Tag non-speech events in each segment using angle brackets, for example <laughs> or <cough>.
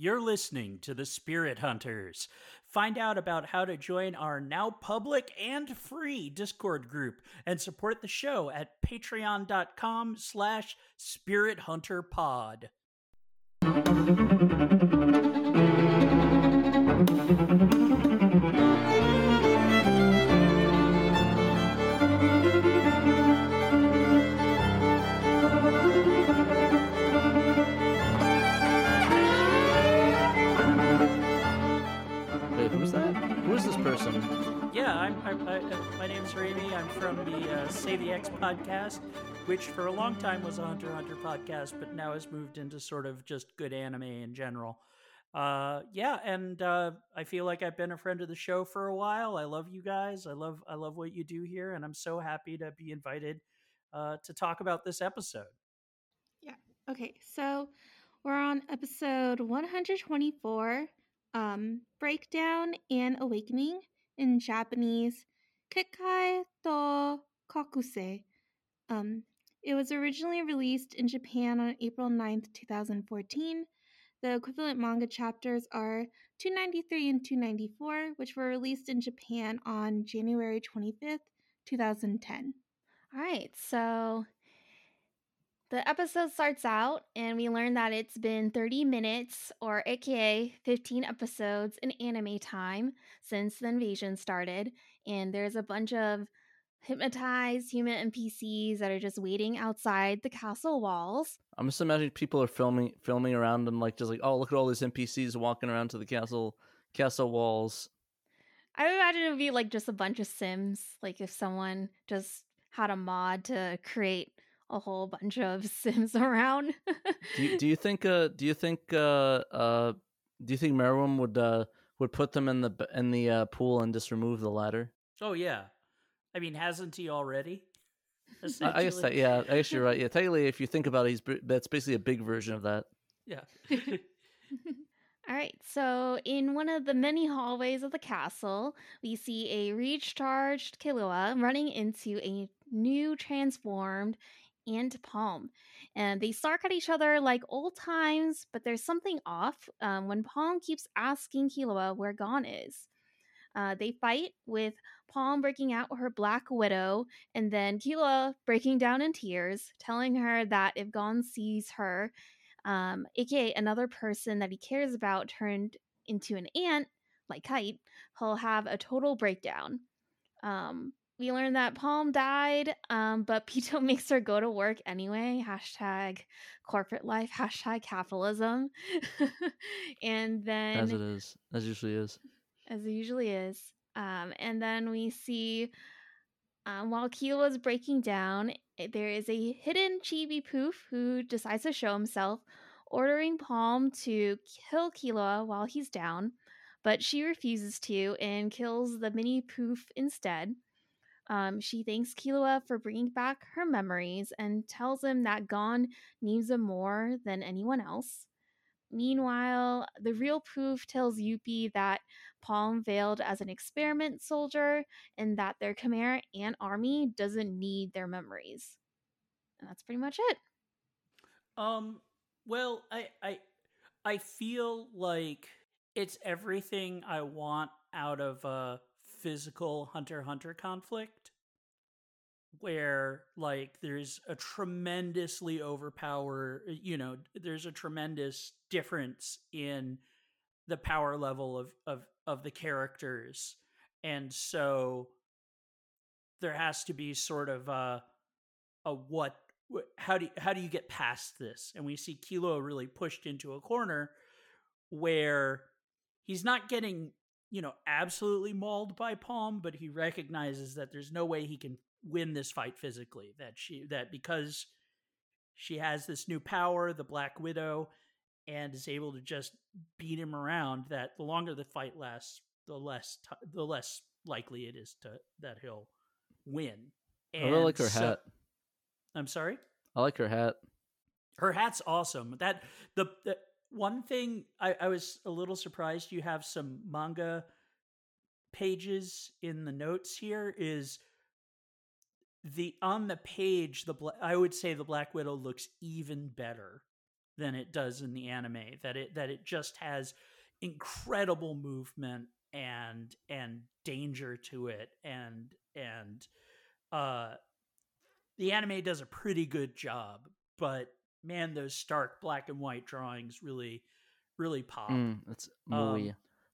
You're listening to the Spirit Hunters. Find out about how to join our now public and free Discord group and support the show at patreon.com slash spirithunterpod. I'm, I'm, I, uh, my name's Remi. I'm from the uh, Say the X podcast, which for a long time was a Hunter Hunter podcast, but now has moved into sort of just good anime in general. Uh, yeah, and uh, I feel like I've been a friend of the show for a while. I love you guys. I love I love what you do here, and I'm so happy to be invited uh, to talk about this episode. Yeah. Okay. So we're on episode 124 um, Breakdown and Awakening in Japanese. Kekkai to Kakusei. Um, it was originally released in Japan on April 9th, 2014. The equivalent manga chapters are 293 and 294, which were released in Japan on January 25th, 2010. All right, so the episode starts out, and we learn that it's been 30 minutes, or aka 15 episodes in anime time since the invasion started, and there's a bunch of hypnotized human NPCs that are just waiting outside the castle walls. I'm just imagining people are filming filming around and like just like, oh look at all these NPCs walking around to the castle castle walls. I would imagine it would be like just a bunch of Sims, like if someone just had a mod to create a whole bunch of <laughs> Sims around. Do you, <laughs> do you think uh do you think uh uh do you think Meruem would uh would put them in the in the uh, pool and just remove the ladder? Oh yeah, I mean, hasn't he already? <laughs> I, I guess that yeah, I guess you're right. Yeah, technically, if you think about it, he's that's basically a big version of that. Yeah. All right, so in one of the many hallways of the castle, we see a recharged Killua running into a new transformed Ant Palm. And they snark at each other like old times, but there's something off um, when Palm keeps asking Killua where Gon is. Uh, they fight with Palm breaking out her Black Widow, and then Killua breaking down in tears, telling her that if Gon sees her, um, aka another person that he cares about turned into an ant, like Kite, he'll have a total breakdown. Um, we learned that Palm died, um, but Pitou <laughs> makes her go to work anyway. Hashtag corporate life, <laughs> hashtag capitalism. <laughs> and then As it is, as usually is. as it usually is. Um, and then we see um, while Keel is breaking down, eh, there is a hidden chibi poof who decides to show himself, ordering Palm to kill Killua while he's down, but she refuses to and kills the mini poof instead. Um, she thanks Killua for bringing back her memories and tells him that Gon needs him more than anyone else. Meanwhile, the real Poof tells Youpi that Palm veiled as an experiment soldier and that their Chimera Ant army doesn't need their memories. And that's pretty much it. Um. Well, I I I feel like it's everything I want out of a physical hunter hunter conflict, where like there's a tremendously overpower. You know, there's a tremendous difference in the power level of of of the characters, and so there has to be sort of a a what how do you, how do you get past this? And we see Killua really pushed into a corner where he's not getting you know absolutely mauled by Palm, but he recognizes that there's no way he can win this fight physically. That she that because she has this new power, the Black Widow, and is able to just beat him around. That the longer the fight lasts, the less t- the less likely it is to that he'll win. I really like her so- hat. I'm sorry. I like her hat. Her hat's awesome. That the, the one thing I, I was a little surprised you have some manga pages in the notes here is the on the page the I would say the Black Widow looks even better than it does in the anime. That it that it just has incredible movement and and danger to it and and uh the anime does a pretty good job but man those stark black and white drawings really really pop Mm, it's Um,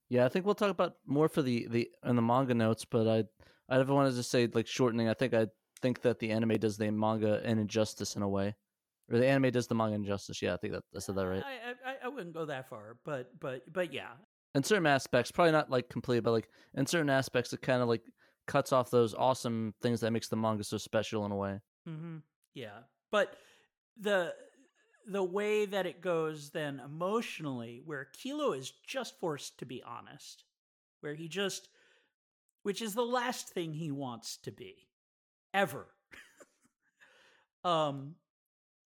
yeah, I think we'll talk about more for the the in the manga notes, but I I never wanted to say like shortening. I think I think that the anime does the manga an injustice in a way, or the anime does the manga injustice. Yeah, I think that I said that right. I, I I wouldn't go that far but but but yeah in certain aspects, probably not like complete, but like in certain aspects, it kind of like cuts off those awesome things that makes the manga so special in a way. Mm-hmm. Yeah, but the the way that it goes then emotionally, where Killua is just forced to be honest, where he just, which is the last thing he wants to be, ever. <laughs> um,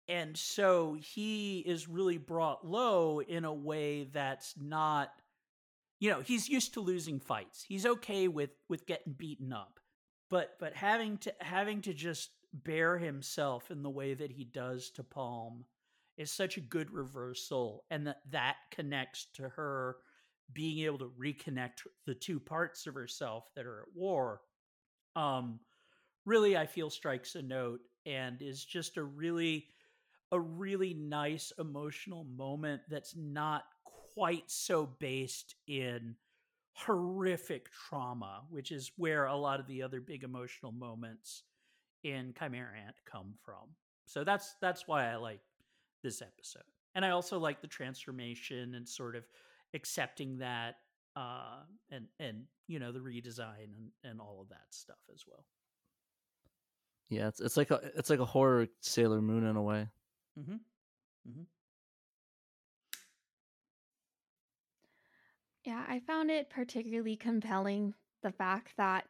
and so he is really brought low in a way that's not you know he's used to losing fights he's okay with with getting beaten up but but having to having to just bear himself in the way that he does to palm is such a good reversal and that that connects to her being able to reconnect the two parts of herself that are at war um really i feel strikes a note and is just a really a really nice emotional moment that's not quite so based in horrific trauma, which is where a lot of the other big emotional moments in Chimera Ant come from. So that's that's why I like this episode. And I also like the transformation and sort of accepting that uh and and you know the redesign and and all of that stuff as well. Yeah, it's it's like a it's like a horror Sailor Moon in a way. Mhm. Mhm. Yeah, I found it particularly compelling the fact that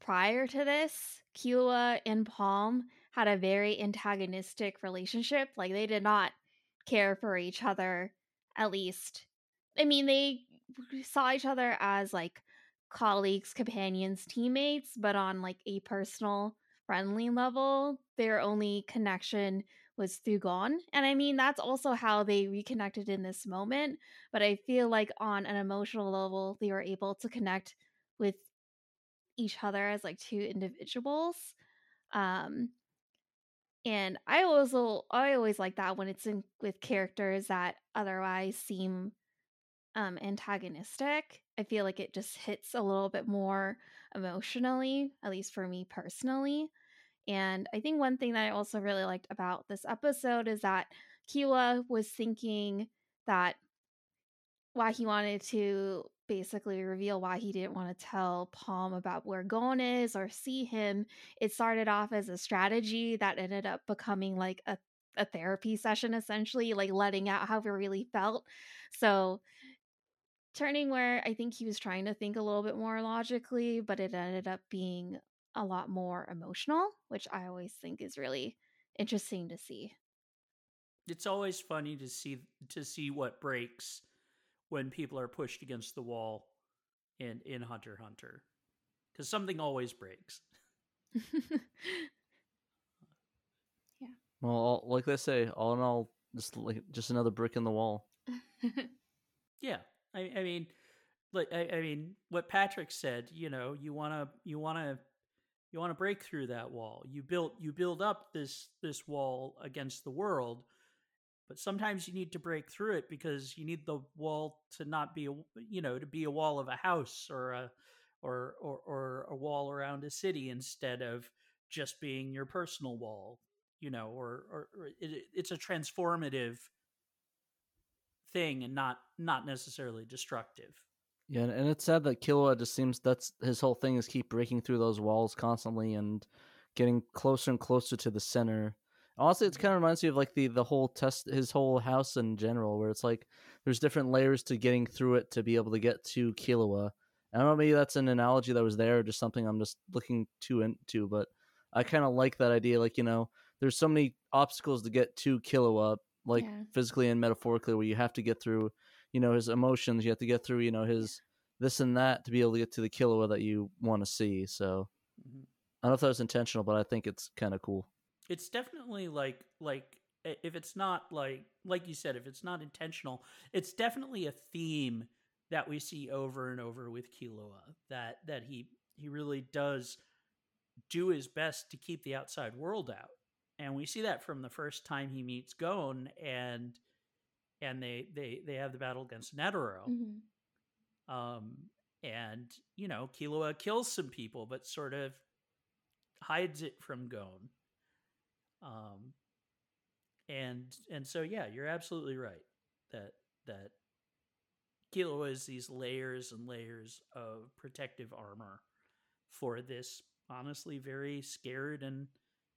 prior to this, Killua and Palm had a very antagonistic relationship. Like they did not care for each other, at least. I mean, they saw each other as like colleagues, companions, teammates, but on like a personal, friendly level, their only connection was through Gon. And I mean, that's also how they reconnected in this moment. But I feel like on an emotional level, they were able to connect with each other as like two individuals. Um, and I also I always like that when it's in with characters that otherwise seem um antagonistic. I feel like it just hits a little bit more emotionally, at least for me personally. And I think one thing that I also really liked about this episode is that Killua was thinking that why he wanted to basically reveal why he didn't want to tell Palm about where Gon is or see him. It started off as a strategy that ended up becoming like a, a therapy session, essentially, like letting out how he really felt. So turning where I think he was trying to think a little bit more logically, but it ended up being a lot more emotional, which I always think is really interesting to see. It's always funny to see to see what breaks when people are pushed against the wall in in Hunter Hunter. Cuz something always breaks. <laughs> Yeah. Well, all, like they say, all in all, just like just another brick in the wall. <laughs> Yeah. I I mean like I, I mean what Patrick said, you know, you want to you want to you want to break through that wall. You build you build up this this wall against the world, but sometimes you need to break through it because you need the wall to not be a you know to be a wall of a house or a or or, or a wall around a city instead of just being your personal wall. You know, or or, or it, it's a transformative thing and not not necessarily destructive. Yeah, and it's sad that Killua just seems that's his whole thing is keep breaking through those walls constantly and getting closer and closer to the center. Honestly, it kind of reminds me of like the the whole test, his whole house in general, where it's like there's different layers to getting through it to be able to get to Killua. I don't know, maybe that's an analogy that was there, or just something I'm just looking too into, but I kind of like that idea. Like you know, there's so many obstacles to get to Killua, like Yeah. physically and metaphorically, where you have to get through you know his emotions you have to get through you know his this and that to be able to get to the Killua that you want to see so Mhm. i don't know if that was intentional but i think it's kind of cool It's definitely like like if it's not like like you said if it's not intentional it's definitely a theme that we see over and over with Killua that that he he really does do his best to keep the outside world out. And we see that from the first time he meets Gon and and they they they have the battle against Netero. Mhm. um and you know Killua kills some people but sort of hides it from Gon um and and so yeah you're absolutely right that that Killua is these layers and layers of protective armor for this honestly very scared and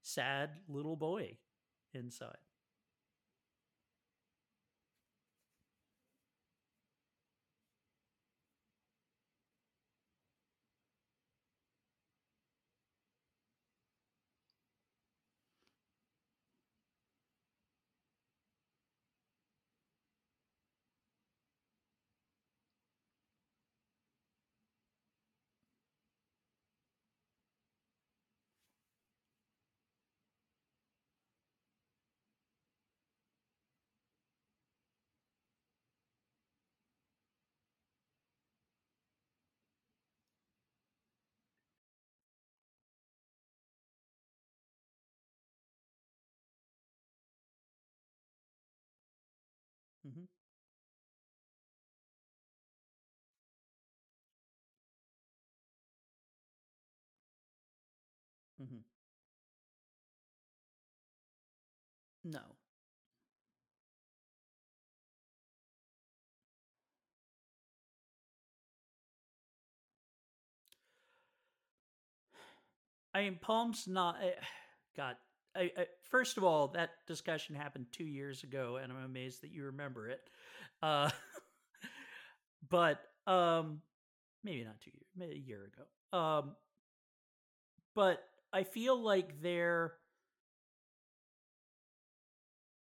sad little boy inside hmm hmm no. I mean, Palm's not. eh, <sighs> God, I, I, first of all, that discussion happened two years ago, and I'm amazed that you remember it. Uh, <laughs> but um, maybe not two years, maybe a year ago. Um, but I feel like their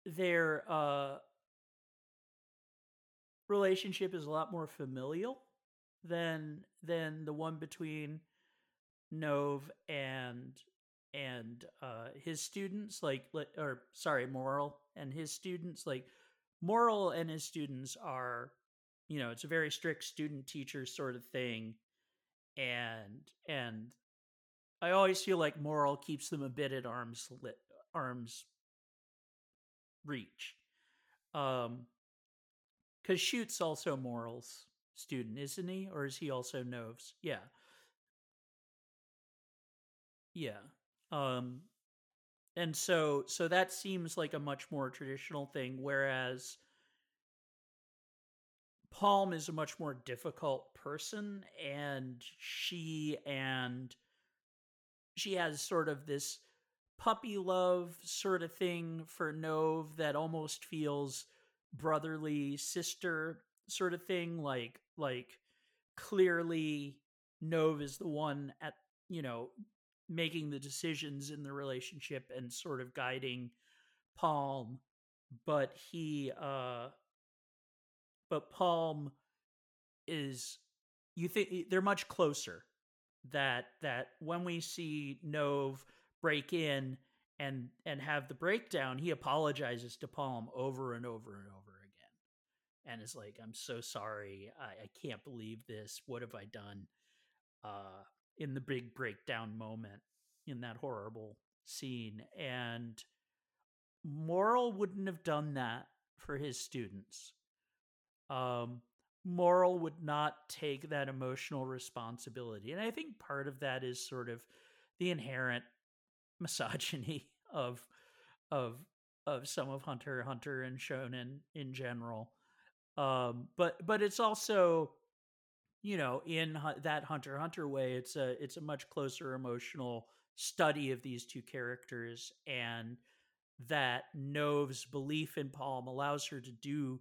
their uh relationship is a lot more familial than than the one between Knov and and uh his students like or sorry Morel and his students like Morel and his students are you know it's a very strict student teacher sort of thing and and I always feel like Morel keeps them a bit at arm's li- arm's reach um cuz Shoot's also Morel's student isn't he? Or is he also Knov's yeah. Yeah. Um and so so that seems like a much more traditional thing whereas Palm is a much more difficult person and she and she has sort of this puppy love sort of thing for Knov that almost feels brotherly sister sort of thing like like clearly Knov is the one at you know making the decisions in the relationship and sort of guiding Palm but he uh but Palm is you think they're much closer. That that when we see Knov break in and and have the breakdown he apologizes to Palm over and over and over again and is like I'm so sorry. I, I can't believe this. What have I done? Uh in the big breakdown moment in that horrible scene and Morel wouldn't have done that for his students. Um Morel would not take that emotional responsibility and i think part of that is sort of the inherent <laughs> misogyny of of of some of hunter hunter and shonen in general. Um but but it's also you know in that Hunter Hunter way it's a it's a much closer emotional study of these two characters and that Knov's belief in palm allows her to do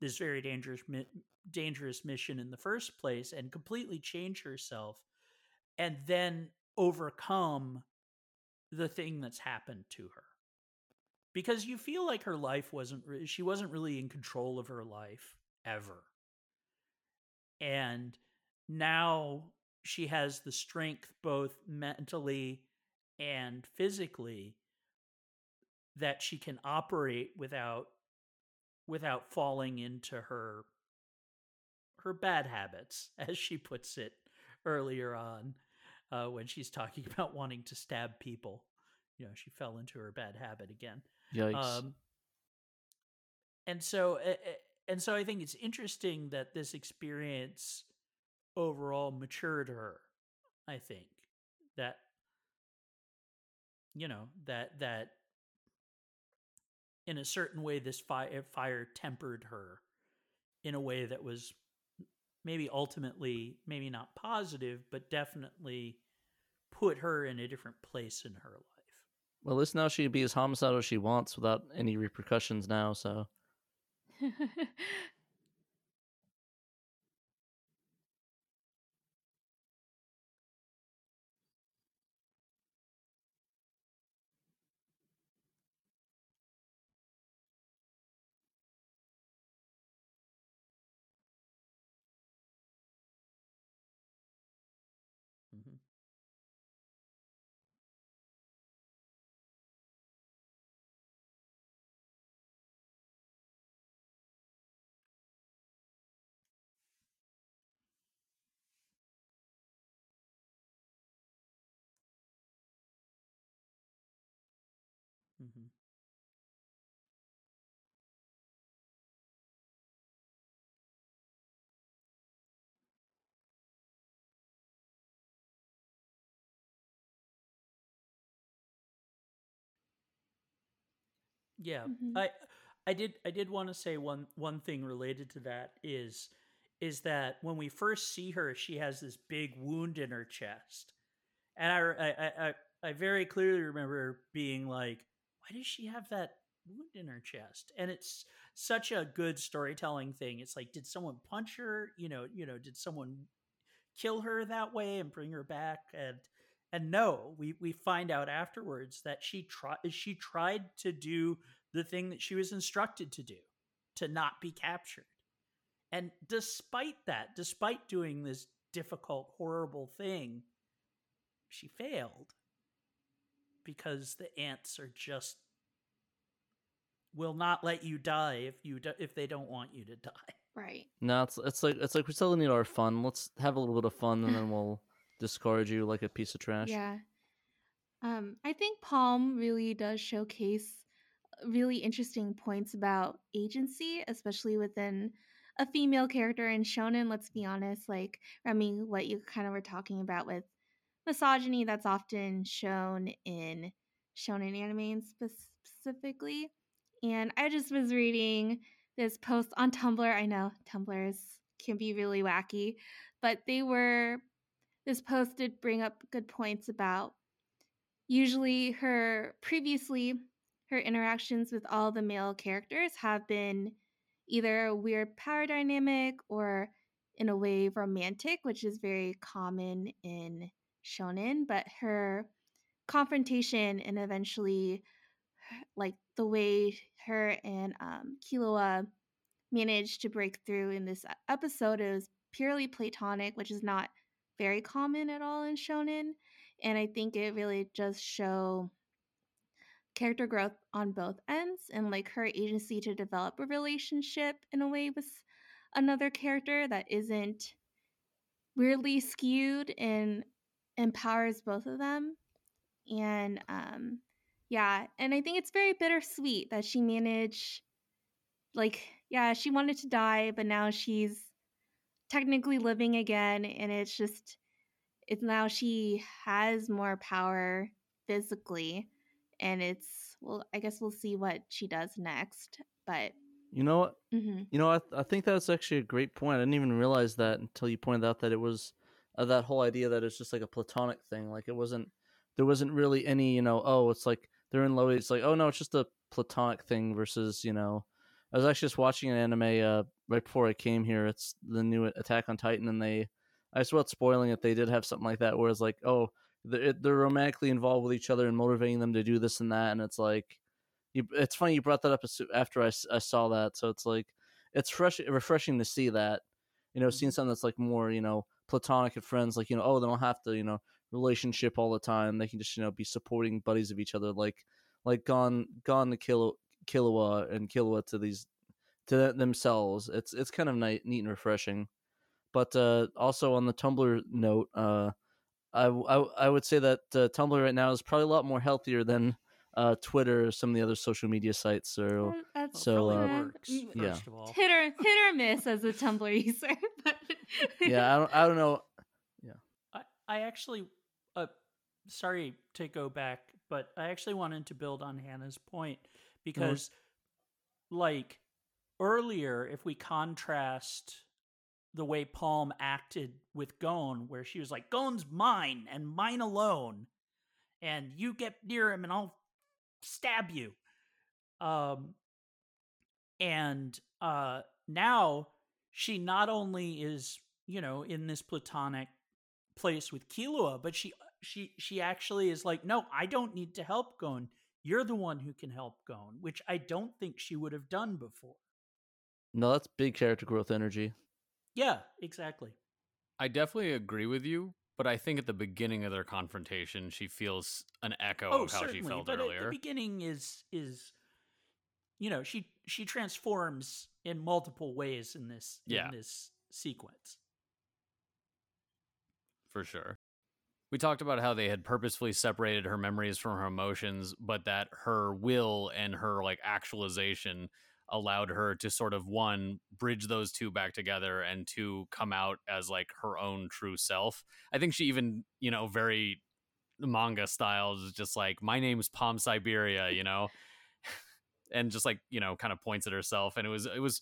this very dangerous mi- dangerous mission in the first place and completely change herself and then overcome the thing that's happened to her. Because you feel like her life wasn't re- she wasn't really in control of her life ever and now she has the strength both mentally and physically that she can operate without without falling into her her bad habits, <laughs> as she puts it earlier on, uh, when she's talking <laughs> about wanting to stab people. You know, she fell into her bad habit again. Yikes. Um, and so, uh, and so, I think it's interesting that this experience overall matured her. I think that you know that that in a certain way this fire eh, fire tempered her in a way that was maybe ultimately maybe not positive but definitely put her in a different place in her life well, at least now she can be as homicidal as she wants without any repercussions now, so. Hmm hmm Yeah, Mhm. I I did I did want to say one one thing related to that is is that when we first see her, she has this big wound in her chest, and I I I, I- I very clearly remember being like, why does she have that wound in her chest? And it's such a good storytelling thing. It's like, did someone punch her? You know, you know, did someone kill her that way and bring her back? And and no, we we find out afterwards that she tried she tried to do the thing that she was instructed to do, to not be captured. And despite that, despite doing this difficult, horrible thing, she failed because the ants are just will not let you die if you do, if they don't want you to die. <laughs> Right. No, it's it's like it's like we still need our fun. Let's have a little bit of fun, and then <laughs> we'll discard you like a piece of trash. Yeah. Um, I think Palm really does showcase really interesting points about agency, especially within a female character in shonen. Let's be honest, like I mean, what you kind of were talking about with misogyny that's often shown in shonen anime specifically. And I just was reading this post on Tumblr. I know Tumblrs can be really wacky, but they were this post did bring up good points about usually her previously her interactions with all the male characters have been either a weird power dynamic or in a way romantic which is very common in shonen but her confrontation and eventually like the way her and um, Killua managed to break through in this episode is purely platonic which is not very common at all in shonen and i think it really does show character growth on both ends and like her agency to develop a relationship in a way with another character that isn't weirdly skewed and empowers both of them and um yeah and i think it's very bittersweet that she managed like yeah she wanted to die but now she's technically living again and it's just it's now she has more power physically and it's well i guess we'll see what she does next but You know what? mhm. You know, I I think that's actually a great point. I didn't even realize that until you pointed out that it was uh, that whole idea that it's just like a platonic thing. Like it wasn't there wasn't really any you know oh it's like they're in love. It's like oh no, it's just a platonic thing versus you know. I was actually just watching an anime uh, right before I came here. It's the new Attack on Titan, and they I just without spoiling it, they did have something like that where it's like oh they're, they're romantically involved with each other and motivating them to do this and that, and it's like you, it's funny you brought that up after I, I saw that. So it's like it's fresh, refreshing to see that. You know, seeing something that's like more you know platonic and friends. Like you know, oh, they don't have to you know relationship all the time. They can just you know be supporting buddies of each other. Like like Gon Gon to Kilo, Killua and Killua to these to th- themselves. It's it's kind of nice, neat and refreshing. But uh, also on the Tumblr note, uh, I, I I would say that uh, Tumblr right now is probably a lot more healthier than uh, Twitter or some of the other social media sites. So That's So, uh, works, mm, yeah. of all. hit or hit or miss as a Tumblr <laughs> user. But yeah, I don't I don't know. Yeah, I, I actually, uh, sorry to go back, but I actually wanted to build on Hannah's point because, like, earlier, if we contrast the way Palm acted with Gon, where she was like, Gon's mine and mine alone, and you get near him and I'll stab you. Um, and uh, now she not only is, you know, in this platonic place with Killua, but she she she actually is like, no, I don't need to help Gon. You're the one who can help Gon, which I don't think she would have done before. No, that's big character growth energy. Yeah, exactly. I definitely agree with you, but I think at the beginning of their confrontation, she feels an echo oh, of how certainly. she felt but at earlier. the beginning is is you know she she transforms in multiple ways in this Yeah. in this sequence. for sure. We talked about how they had purposefully separated her memories from her emotions, but that her will and her like actualization allowed her to sort of one bridge those two back together and to come out as like her own true self. I think she even, you know, very manga style is just like my name's Palm Siberia, you know. <laughs> and just like, you know, kind of points at herself and it was it was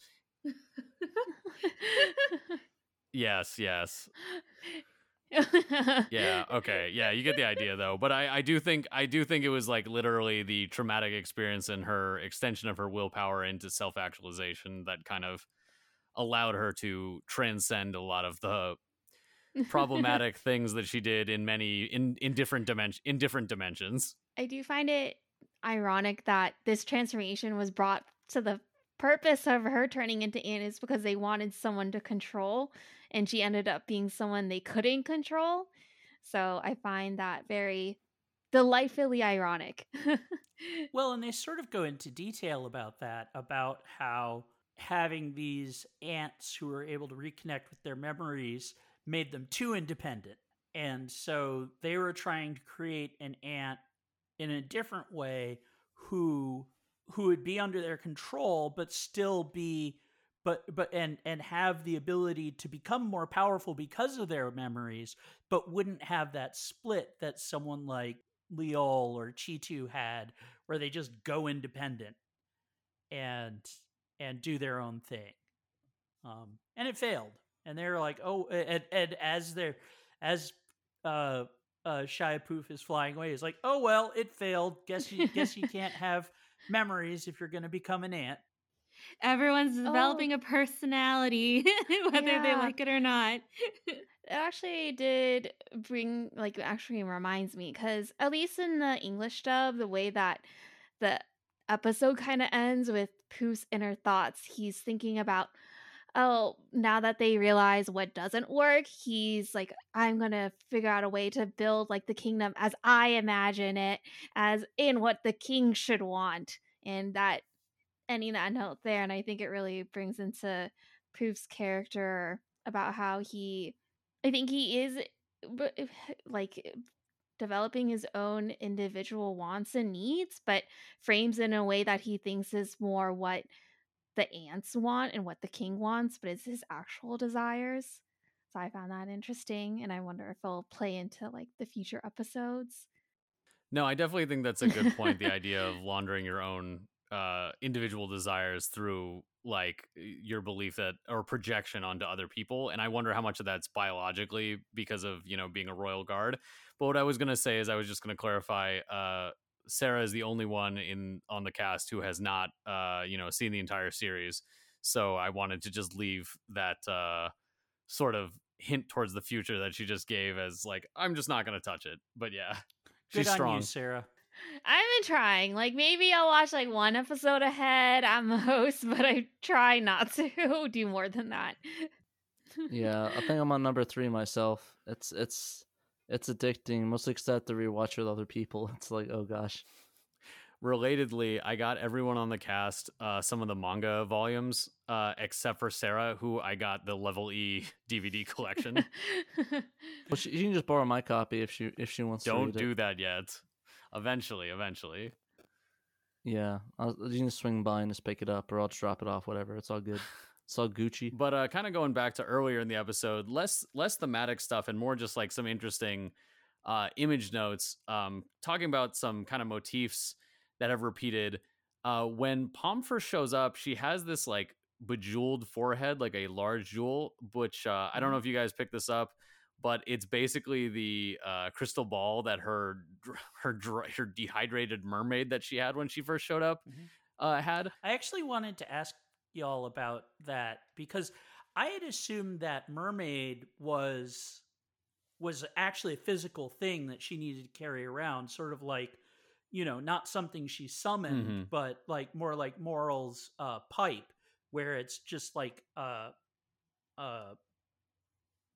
yes, yes. yeah okay yeah you get the idea though but i i do think i do think it was like literally the traumatic experience and her extension of her willpower into self-actualization that kind of allowed her to transcend a lot of the <laughs> problematic things that she did in many in in different dimension in different dimensions I do find it ironic that this transformation was brought to the purpose of her turning into Anne is because they wanted someone to control, and she ended up being someone they couldn't control. So I find that very delightfully ironic. <laughs> Well, and they sort of go into detail about that, about how having these ants who are able to reconnect with their memories made them too independent. And so they were trying to create an ant in a different way who who would be under their control but still be but but and and have the ability to become more powerful because of their memories but wouldn't have that split that someone like Leol or Cheetu had where they just go independent and and do their own thing. Um, and it failed. And they were like, oh, and, and as they're as uh uh Shaiapouf is flying away, he's like, oh well, it failed. Guess you guess you can't <laughs> have memories if you're gonna become an ant. Everyone's Oh. developing a personality, <laughs> whether they like it or not. <laughs> it actually did bring like actually reminds me because at least in the english dub the way that the episode kind of ends with Poof's inner thoughts he's thinking about oh now that they realize what doesn't work he's like i'm gonna figure out a way to build like the kingdom as i imagine it as in what the king should want and that ending that note there and i think it really brings into Poof's character about how he I think he is <sighs> like developing his own individual wants and needs, but frames in a way that he thinks is more what the ants want and what the king wants, but it's his actual desires. So I found that interesting, and I wonder if it'll play into like the future episodes. No, I definitely think that's a good point. the <laughs> idea of laundering your own uh, individual desires through like your belief that or projection onto other people, and I wonder how much of that's biologically because of you know being a royal guard. But what I was gonna say is I was just gonna clarify. Uh, Sarah is the only one in on the cast who has not uh, you know seen the entire series, so I wanted to just leave that uh, sort of hint towards the future that she just gave as like I'm just not gonna touch it. But yeah. <laughs> Good She's on strong. you, Sarah. I've been trying. Like maybe I'll watch like one episode ahead. I'm a <laughs> host, but I try not to <laughs> do more than that. Yeah, I think I'm on number three myself. It's it's it's addicting, mostly because I have to rewatch with other people. <laughs> It's like, oh gosh. relatedly, I got everyone on the cast uh, some of the manga volumes, uh, except for Sarah, who I got the Level E <laughs> DVD <laughs> collection. Well, she, you can just borrow my copy if she if she wants to. Don't do it. that yet. Eventually, eventually. Yeah, I'll, you can swing by and just pick it up, or I'll just drop it off. Whatever, it's all good. It's all Gucci. But uh, kind of going back to earlier in the episode, less less thematic stuff and more just like some interesting uh, image notes. Um, talking about some kind of motifs that have repeated. Uh, when Palm first shows up, she has this like bejeweled forehead, like a large jewel. Which uh, I don't know if you guys picked this up, but it's basically the uh, crystal ball that her <laughs> her dry, her dehydrated mermaid that she had when she first showed up Mhm. uh, had. I actually wanted to ask y'all about that because I had assumed that mermaid was was actually a physical thing that she needed to carry around, sort of like you know, not something she summoned, Mhm. but like more like Morel's uh, pipe, where it's just like uh, uh,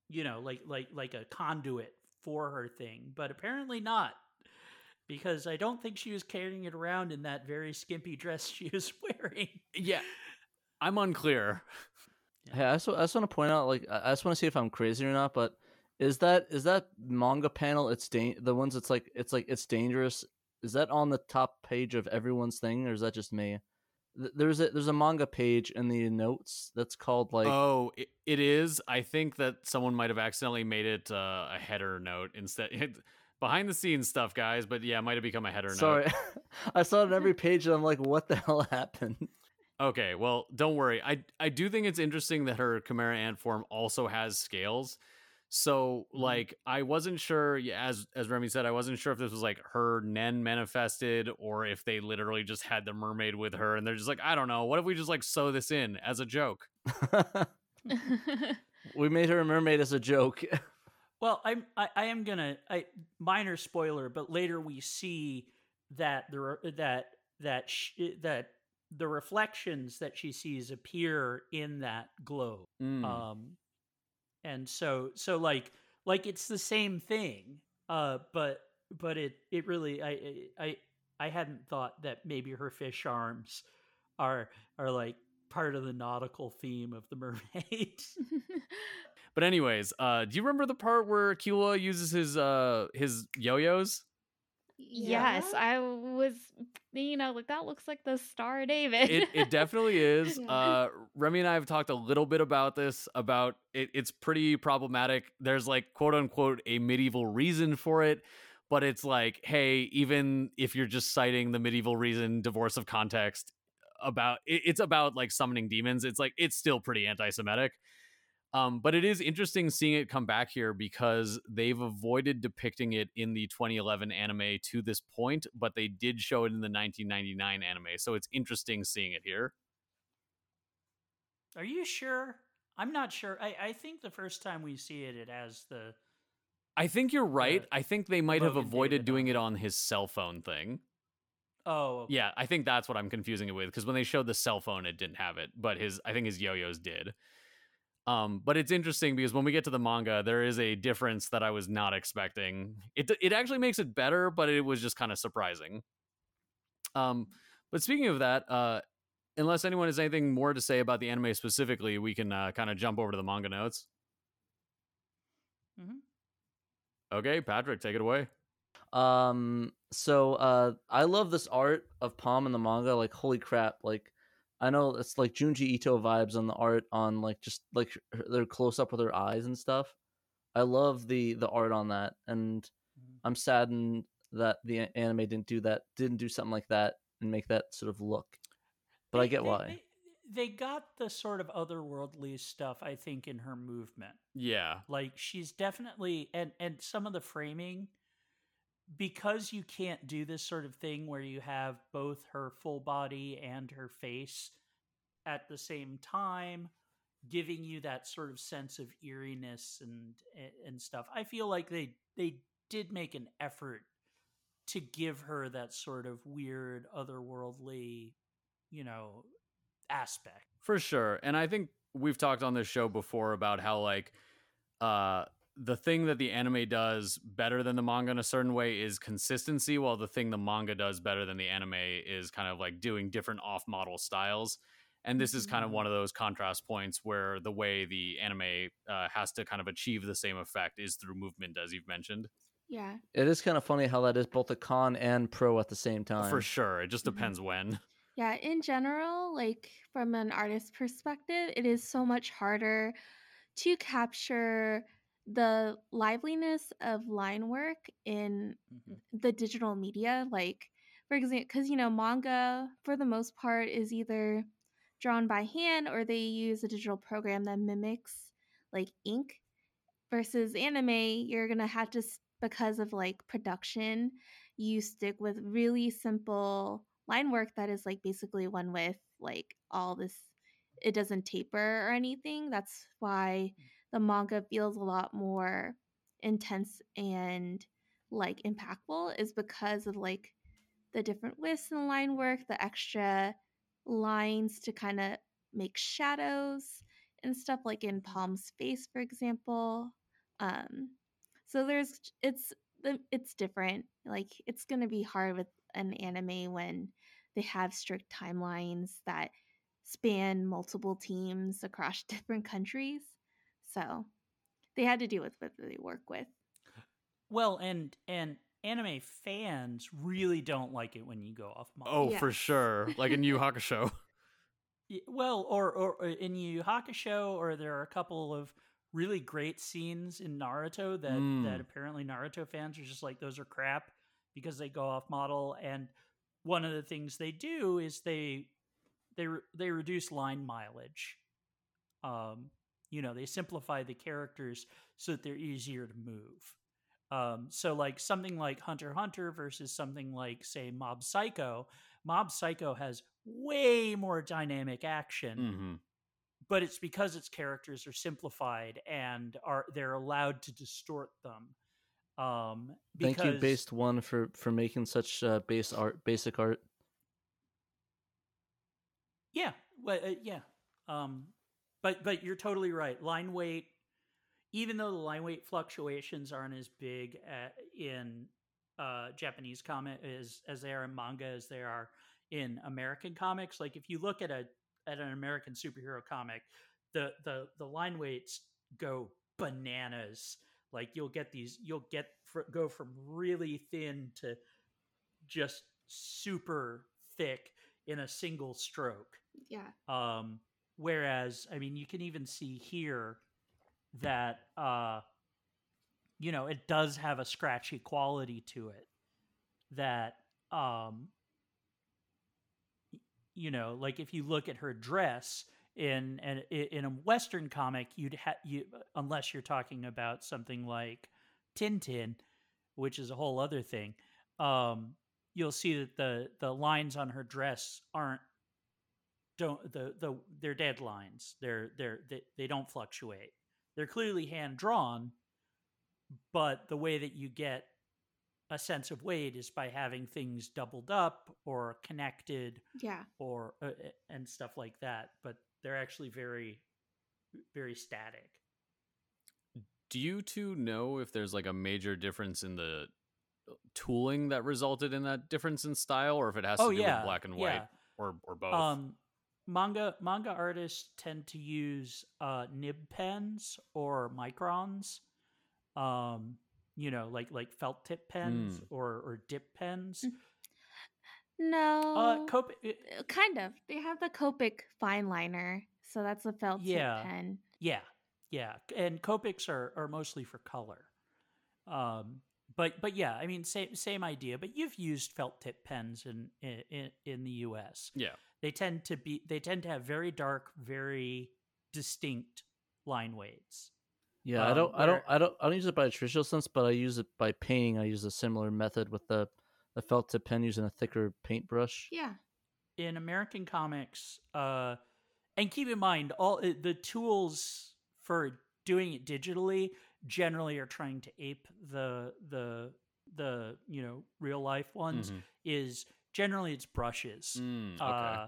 you know, like like like a conduit for her thing, but apparently not. Because I don't think she was carrying it around in that very skimpy <laughs> dress she was wearing. Yeah, I'm unclear. Hey, I just, I just want to point out, like, I I just want to see if I'm crazy or not. But is that is that manga panel? It's da- the ones that's like it's like it's dangerous. Is that on the top page of everyone's thing, or is that just me? There's a there's a manga page in the notes that's called like oh, it, it is. I think that someone might have accidentally made it uh, a header note instead. <laughs> It, behind the scenes stuff, guys. But yeah, it might have become a header sorry. note. <laughs> I saw it on every page, and I'm like, what the hell happened? Okay, well, don't worry. I I do think it's interesting that her Chimera ant form also has scales. So Mm-hmm. like I wasn't sure as as Remi said, I wasn't sure if this was like her Nen manifested or if they literally just had the mermaid with her and they're just like, I don't know, what if we just like sew this in as a joke? <laughs> <laughs> we made her a mermaid as a joke. <laughs> Well, I'm I, I am gonna I minor spoiler, but later we see that the re- that that sh- that the reflections that she sees appear in that globe. Mm. Um, and so so like like it's the same thing. Uh, but but it it really I I I hadn't thought that maybe her fish arms are are like part of the nautical theme of the <laughs> mermaid. But anyways, uh do you remember the part where Killua uses his uh his yo-yos? Yes, Yeah? I was, you know, like that looks like the Star David. it, it definitely is. <laughs> Uh, Remi and I have talked a little bit about this. About it, it's pretty problematic. There's like quote unquote a medieval reason for it, but it's like, hey, even if you're just citing the medieval reason, divorce of context about it, it's about like summoning demons. It's like it's still pretty anti-Semitic. Um, but it is interesting seeing it come back here because they've avoided depicting it in the 2011 anime to this point, but they did show it in the 1999 anime. So it's interesting seeing it here. Are you sure? I'm not sure. I, I think the first time we see it, it has the. I think you're right. I think they might have avoided doing it. on his cell phone thing. Oh, okay. Yeah, I think that's what I'm confusing it with because when they showed the cell phone, it didn't have it, but his I think his yo-yos did. Um, but it's interesting because when we get to the manga, there is a difference that I was not expecting. It it actually makes it better, but it was just kind of surprising. Um, but speaking of that, uh, unless anyone has anything more to say about the anime specifically, we can uh, kind of jump over to the manga notes. Mhm. Okay, Patrick, take it away. Um, so uh, I love this art of Palm in the manga. Like, holy crap! Like, I know it's like Junji Ito vibes on the art on like just like her- their close up with her eyes and stuff. I love the the art on that, and Mhm. I'm saddened that the anime didn't do that, didn't do something like that and make that sort of look. But I get they- why. They, they got the sort of otherworldly stuff, I think, in her movement. Yeah, Like she's definitely and and some of the framing because you can't do this sort of thing where you have both her full body and her face at the same time giving you that sort of sense of eeriness and and stuff. I feel like they they did make an effort to give her that sort of weird otherworldly, you know, aspect. For sure. And I think we've talked on this show before about how like uh the thing that the anime does better than the manga in a certain way is consistency, while the thing the manga does better than the anime is kind of like doing different off model styles. And this is kind of Mhm. one of those contrast points where the way the anime uh, has to kind of achieve the same effect is through movement, as you've mentioned. Yeah. It is kind of funny how that is both a con and pro at the same time. For sure. It just Mhm. depends when. Yeah, in general, like from an artist perspective, it is so much harder to capture the liveliness of line work in Mhm. the digital media. Like, for example, because you know, manga for the most part is either drawn by hand or they use a digital program that mimics like ink versus anime you're gonna have to because of like production you stick with really simple line work that is like basically one with like all this it doesn't taper or anything that's why the manga feels a lot more intense and like impactful is because of like the different widths and line work the extra lines to kind of make shadows and stuff like in Palm's face, for example. Um, so there's it's the it's different. Like it's gonna be hard with an anime when they have strict timelines that span multiple teams across <laughs> different countries. So they had to deal with what they work with. Well, and and anime fans really don't like it when you go off model. Oh, for sure. Like in Yu Yu Hakusho. <laughs> Well, or or or in Yu Yu Hakusho, or there are a couple of really great scenes in Naruto that Mm. that apparently Naruto fans are just like those are crap because they go off model. And one of the things they do is they they they reduce line mileage. Um, you know, they simplify the characters so that they're easier to move. Um, so like something like Hunter Hunter versus something like say Mob Psycho. Mob Psycho has way more dynamic action, hmm but it's because its characters are simplified and are they're allowed to distort them. Um, because, Thank you, Based One, for for making such uh, base art, basic art. Yeah, well, uh, yeah. Um, but but you're totally right. Line weight, even though the line weight fluctuations aren't as big at, in uh, Japanese comic as as they are in manga as they are in American comics. Like if you look at a at an American superhero comic, the the the line weights go bananas. Like you'll get these, you'll get fr- go from really thin to just super thick in a single stroke. Yeah. Um, whereas, I mean, you can even see here that, uh, you know, it does have a scratchy quality to it that, um, you know, like if you look at her dress in an, in a Western comic, you'd have you unless you're talking about something like Tintin, which is a whole other thing. Um, you'll see that the the lines on her dress aren't don't the the they're dead lines. They're they're they, they don't fluctuate. They're clearly hand drawn, but the way that you get a sense of weight is by having things doubled up or connected Yeah. or uh, and stuff like that. But they're actually very very static. Do you two know if there's like a major difference in the uh, tooling that resulted in that difference in style, or if it has to oh do yeah, with black and white, yeah. or or both? Um, manga manga artists tend to use uh, nib pens or microns. Um, you know, like like felt tip pens Mm. or or dip pens. Mm. No. Uh, Cope, Uh, kind of. They have the Copic fine liner, so that's a felt tip Yeah. pen. yeah, yeah, and Copics are are mostly for color. Um, but but yeah, I mean same same idea. But you've used felt tip pens in in in the U.S. yeah. They tend to be they tend to have very dark, very distinct line weights. Yeah, I Um, don't, I don't, I don't, I don't use it by a traditional sense, but I use it by painting. I use a similar method with the the felt tip pen using a thicker paintbrush. Yeah. in American comics, uh, and keep in mind all uh, the tools for doing it digitally generally are trying to ape the the the you know real life ones. Mhm. Is generally it's brushes. Mm, okay. Uh,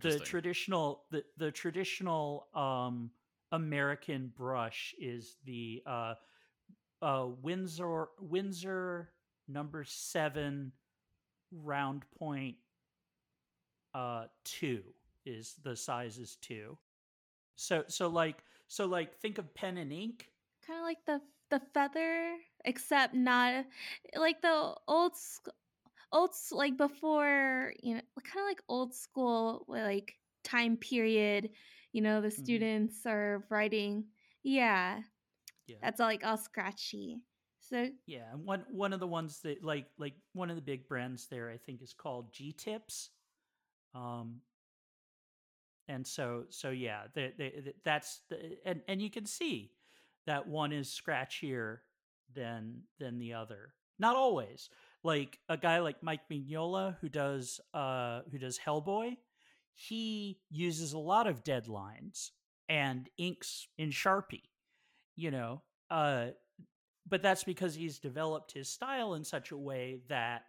the traditional the the traditional um American brush is the uh uh, Winsor Winsor number seven round point uh two is the size is two. So so like so like think of pen and ink. Kind of like the the feather, except not like the old sc- old like before you know, kind of like old school like time period. You know, the Mhm. students are writing. Yeah, Yeah. that's all like all scratchy. So Yeah, and one one of the ones that like like one of the big brands there, I think, is called G Tips. Um, and so so yeah, they, they, that's the, and and you can see that one is scratchier than than the other. Not always. Like a guy like Mike Mignola who does uh who does Hellboy, he uses a lot of deadlines and inks in Sharpie. You know, uh but that's because he's developed his style in such a way that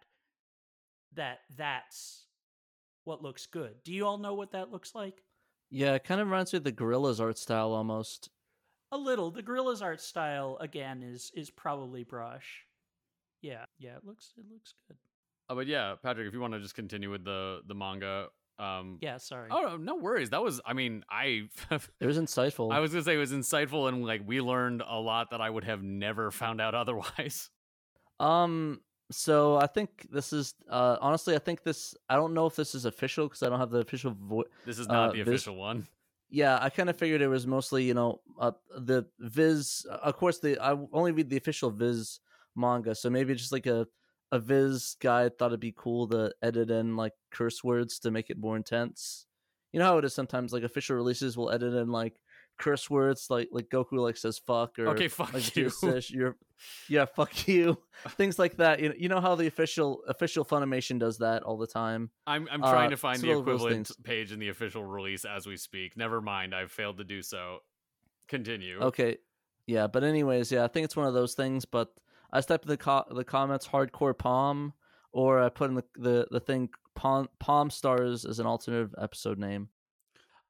that that's what looks good. Do you all know what that looks like? Yeah, it kind of reminds me of the Gorillaz art style almost. A little. The Gorillaz art style again is is probably brush. Yeah, yeah, it looks it looks good. Uh, but yeah, Patrick, if you want to just continue with the the manga. Um, Yeah, sorry. Oh no, no worries. That was. I mean, I. It was insightful. <laughs> I was gonna say it was insightful and like we learned a lot that I would have never found out <laughs> otherwise. Um. So I think this is uh honestly I think this I don't know if this is official because I don't have the official vo- This is not Uh, the this- official one. yeah I kind of figured it was mostly you know uh, the Viz of course the I only read the official Viz manga so maybe just like a a Viz guy thought it'd be cool to edit in like curse words to make it more intense. You know how it is sometimes like official releases will edit in like curse words like like Goku like says fuck or Okay, fuck like you. Says, <laughs> you're yeah fuck you things like that. You know, you know how the official official Funimation does that all the time. I'm I'm trying Uh, to find the equivalent page in the official release as we speak. Never mind, I've failed to do so. Continue. Okay, yeah, but anyways, yeah, I think it's one of those things. But I stepped in the co- the comments hardcore palm, or I put in the the, the thing palm palm stars as an alternative episode name.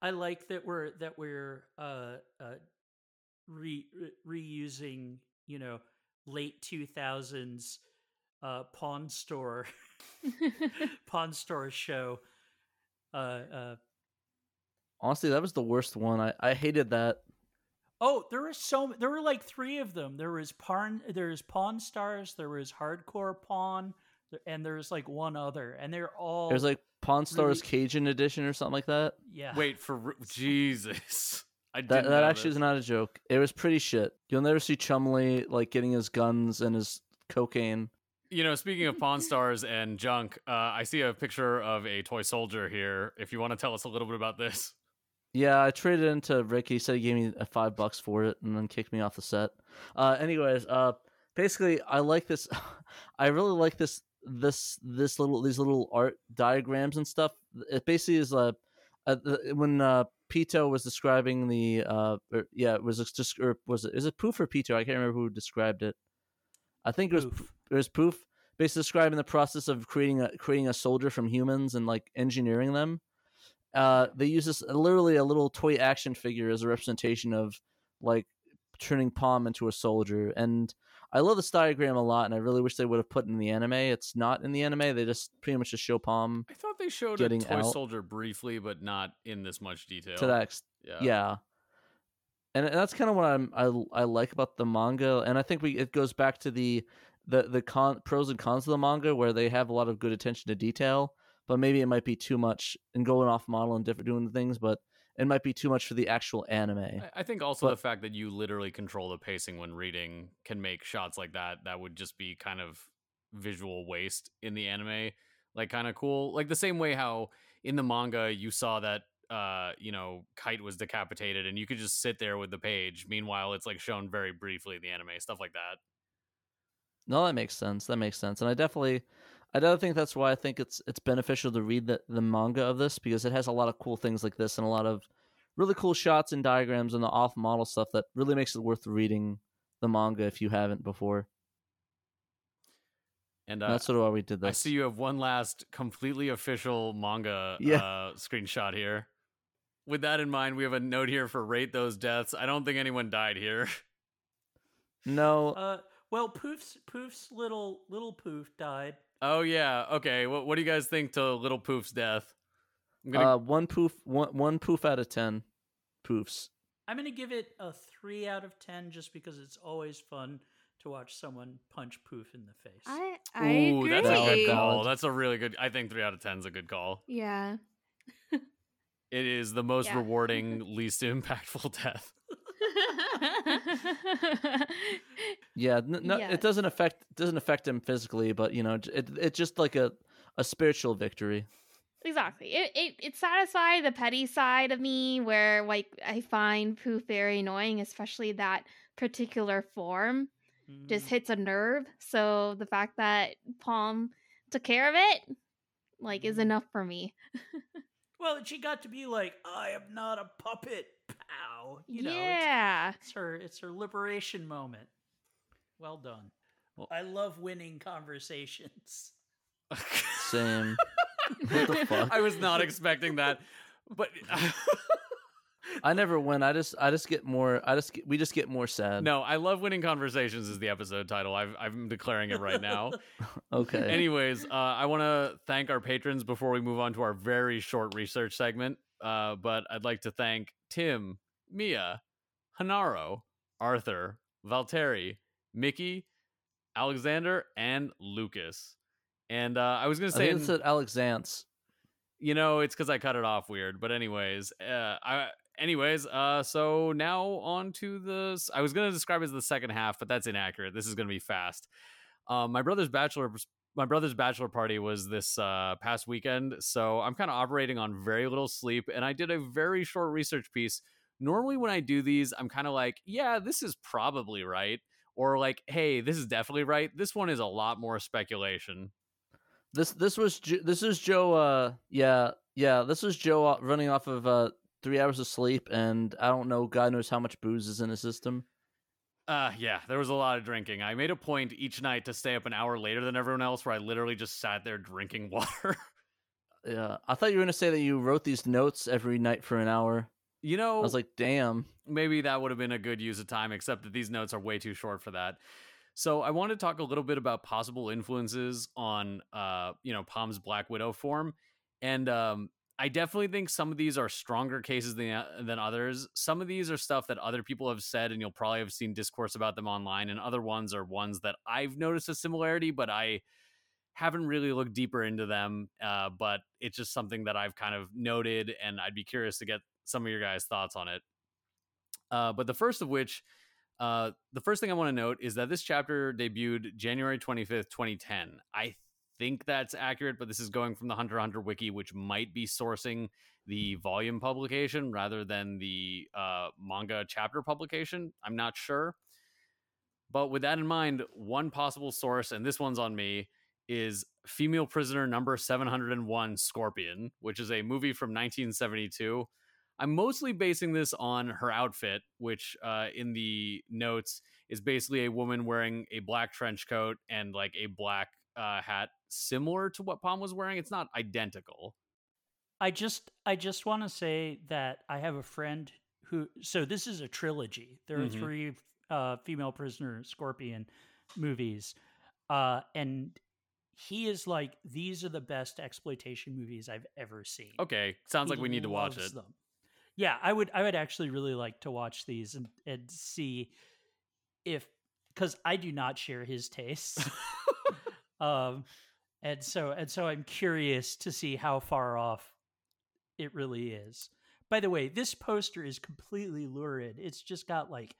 I like that we're that we're uh uh re, re- reusing, you know, late 2000s uh pawn store <laughs> <laughs> pawn store show uh uh Honestly, that was the worst one. I I hated that. Oh, there were so there were like three of them. There was Pawn there was Pawn Stars, there was Hardcore Pawn, th- and there's like one other, and they're all There's like Pawn Stars really- Cajun edition or something like that. yeah. Wait for <laughs> Jesus. <laughs> I That that actually this. is not a joke. It was pretty shit. You'll never see Chumley like getting his guns and his cocaine. You know, speaking of Pawn Stars and junk, uh, I see a picture of a toy soldier here. If you want to tell us a little bit about this. Yeah, I traded into Ricky. He said he gave me a five bucks for it, and then kicked me off the set. Uh, anyways, uh, basically, I like this. <laughs> I really like this. This this little these little art diagrams and stuff. It basically is a, uh the- when uh, Pitou was describing the uh, or, yeah, it was just or was it is it Poof or Pitou? I can't remember who described it. I think it was Poof. it was Poof. Basically describing the process of creating a creating a soldier from humans and like engineering them uh, they use this literally a little toy action figure as a representation of like turning Palm into a soldier. And I love this diagram a lot, and I really wish they would have put it in the anime. It's not in the anime; they just pretty much just show Palm I thought they showed a toy out. soldier briefly, but not in this much detail. to that. Ex- Yeah. yeah. And that's kind of what I'm I I like about the manga, and I think we it goes back to the the the con pros and cons of the manga where they have a lot of good attention to detail, but maybe it might be too much and going off model and different doing the things, but it might be too much for the actual anime. I- I think also But- the fact that you literally control the pacing when reading can make shots like that that would just be kind of visual waste in the anime like kind of cool like the same way how in the manga you saw that uh you know kite was decapitated and you could just sit there with the page meanwhile it's like shown very briefly in the anime stuff like that No, that makes sense. That makes sense. And I definitely I definitely think that's why I think it's it's beneficial to read the, the manga of this because it has a lot of cool things like this and a lot of really cool shots and diagrams and the off model stuff that really makes it worth reading the manga if you haven't before. and And uh, that's sort of why we did this. I see you have one last completely official manga <laughs> Yeah. uh, screenshot here. With that in mind, we have a note here for rate those deaths. I don't think anyone died here. <laughs> No, Uh, well, Poof's Poof's little little Poof died. Oh yeah. Okay. What What do you guys think to Little Poof's death? I'm gonna. Uh, one poof, one one poof out of ten, poofs. I'm gonna give it a three out of ten just because it's always fun to watch someone punch Poof in the face. I I Ooh, agree. that's a good call. That's a really good. I think three out of ten is a good call. Yeah. It is the most Yeah. rewarding, least <laughs> impactful death. <laughs> <laughs> Yeah, n- no, Yes. it doesn't affect doesn't affect him physically, but you know, it it's just like a a spiritual victory. exactly. It, it it satisfied the petty side of me where like I find Poof very annoying, especially that particular form just Mm. hits a nerve. So the fact that Palm took care of it, like, is Mhm. enough for me. Well, she got to be like, I am not a puppet. Pow. You know, it's, yeah. it's her it's her liberation moment. Well done. Well- I love winning conversations. <laughs> Same. <laughs> What the fuck? I was not expecting that, but <laughs> I never win. I just I just get more. I just get, we just get more sad. no, I love winning conversations. Is the episode title? I've, I'm declaring it right now. Okay. Anyways, uh, I want to thank our patrons before we move on to our very short research segment. Uh, but I'd like to thank Tim, Mia, Hanaro, Arthur, Valteri, Mickey, Alexander, and Lucas. And uh, I was going to say, think in- it said Alexance. you know, it's because I cut it off weird. But anyways, uh, I anyways, uh, so now on to the. I was gonna describe it as the second half, but that's inaccurate. This is gonna be fast. Um, my brother's bachelor, my brother's bachelor party was this uh, past weekend, so I'm kind of operating on very little sleep, and I did a very short research piece. Normally, when I do these, I'm kind of like, yeah, this is probably right, or like, hey, this is definitely right. This one is a lot more speculation. This this was this is Joe. Uh, yeah, yeah. This was Joe uh, running off of uh three hours of sleep, and I don't know. God knows how much booze is in his system. Uh yeah, there was a lot of drinking. I made a point each night to stay up an hour later than everyone else where I literally just sat there drinking <laughs> water. Yeah, I thought you were gonna say that you wrote these notes every night for an hour. You know, I was like, damn. maybe that would have been a good use of time, except that these notes are way too short for that. So I want to talk a little bit about possible influences on uh, you know, Palm's Black Widow form. And um I definitely think some of these are stronger cases than uh, than others. Some of these are stuff that other people have said, and you'll probably have seen discourse about them online. And other ones are ones that I've noticed a similarity, but I haven't really looked deeper into them. Uh, but it's just something that I've kind of noted, and I'd be curious to get some of your guys' thoughts on it. Uh, but the first of which, uh, the first thing I want to note is that this chapter debuted January 25th, 2010. I think that's accurate, but this is going from the Hunter Hunter wiki, which might be sourcing the volume publication rather than the uh, manga chapter publication. I'm not sure. But with that in mind, one possible source, and this one's on me, is Female Prisoner Number 701 Scorpion, which is a movie from 1972. I'm mostly basing this on her outfit, which uh, in the notes is basically a woman wearing a black trench coat and like a black uh, hat, similar to what Palm was wearing. It's not identical. I just I just want to say that I have a friend who so this is a trilogy. There are Mhm. three uh female prisoner scorpion movies. Uh and he is like these are the best exploitation movies I've ever seen. Okay, sounds like we need to watch it. Them. Yeah, I would I would actually really like to watch these and, and see if because I do not share his tastes. <laughs> um and so and so I'm curious to see how far off it really is. By the way, this poster is completely lurid. It's just got like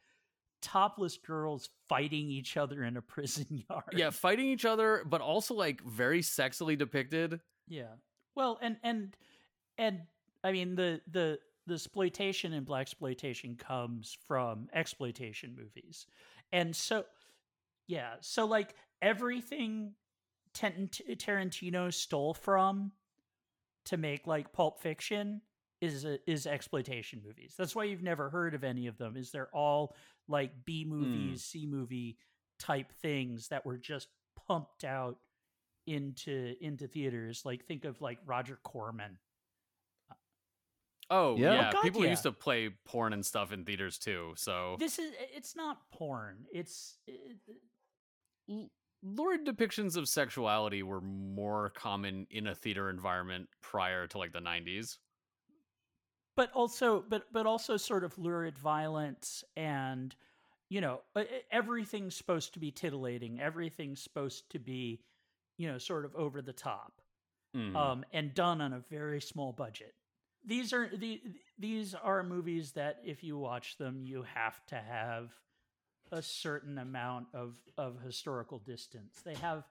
topless girls fighting each other in a <laughs> prison yard. yeah, fighting each other, but also like very sexily depicted. Yeah. Well, and and and I mean the the the exploitation and black exploitation comes from exploitation movies, and so yeah, so like everything Tar- Tarantino stole from to make like Pulp Fiction is a, is exploitation movies. That's why you've never heard of any of them. Is they're all like B hmm. movies, C movie type things that were just pumped out into into theaters. Like think of like Roger Corman. Oh Yeah? yeah, Oh, God, people yeah. used to play porn and stuff in theaters too. So This is it's not porn. It's it, l- lurid depictions of sexuality were more common in a theater environment prior to like the 90s. but also but but also sort of lurid violence and you know everything's supposed to be titillating everything's supposed to be you know sort of over the top Mhm. um and done on a very small budget these are the these are movies that if you watch them you have to have a certain amount of of historical distance they have